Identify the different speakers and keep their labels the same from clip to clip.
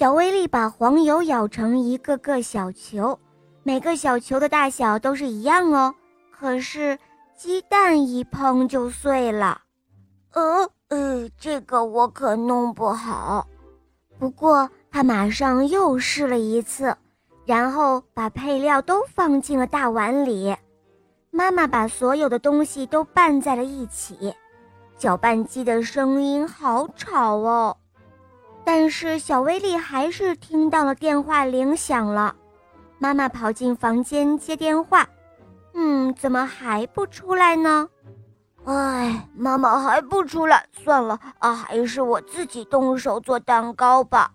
Speaker 1: 小威力把黄油舀成一个个小球，每个小球的大小都是一样哦。可是鸡蛋一碰就碎了。
Speaker 2: 呃呃，这个我可弄不好。
Speaker 1: 不过他马上又试了一次，然后把配料都放进了大碗里。妈妈把所有的东西都拌在了一起，搅拌机的声音好吵哦。但是小威力还是听到了电话铃响了，妈妈跑进房间接电话。嗯，怎么还不出来呢？
Speaker 2: 哎，妈妈还不出来，算了啊，还是我自己动手做蛋糕吧。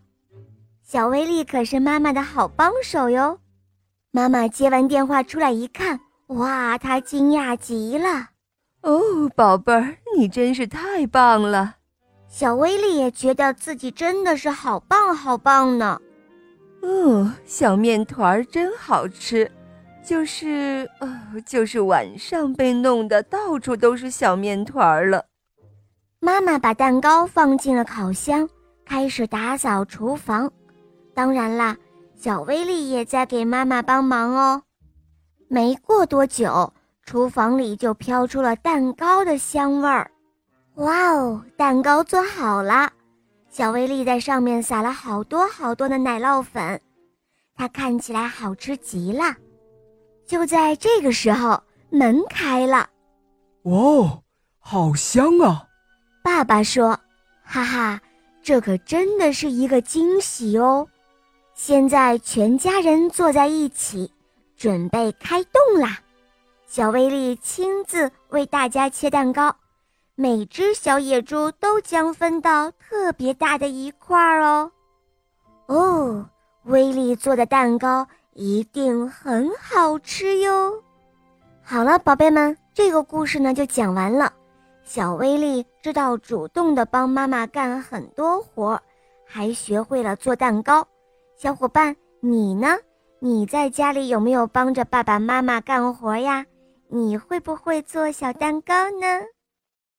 Speaker 1: 小威力可是妈妈的好帮手哟。妈妈接完电话出来一看，哇，她惊讶极了。
Speaker 3: 哦，宝贝儿，你真是太棒了。
Speaker 1: 小威力也觉得自己真的是好棒好棒呢。
Speaker 3: 哦，小面团儿真好吃，就是呃，就是晚上被弄得到处都是小面团儿了。
Speaker 1: 妈妈把蛋糕放进了烤箱，开始打扫厨房。当然啦，小威力也在给妈妈帮忙哦。没过多久，厨房里就飘出了蛋糕的香味儿。哇哦，蛋糕做好了！小威力在上面撒了好多好多的奶酪粉，它看起来好吃极了。就在这个时候，门开了。
Speaker 4: 哇哦，好香啊！
Speaker 1: 爸爸说：“哈哈，这可真的是一个惊喜哦！”现在全家人坐在一起，准备开动啦。小威力亲自为大家切蛋糕。每只小野猪都将分到特别大的一块儿哦。哦，威力做的蛋糕一定很好吃哟。好了，宝贝们，这个故事呢就讲完了。小威力知道主动的帮妈妈干很多活，还学会了做蛋糕。小伙伴，你呢？你在家里有没有帮着爸爸妈妈干活呀？你会不会做小蛋糕呢？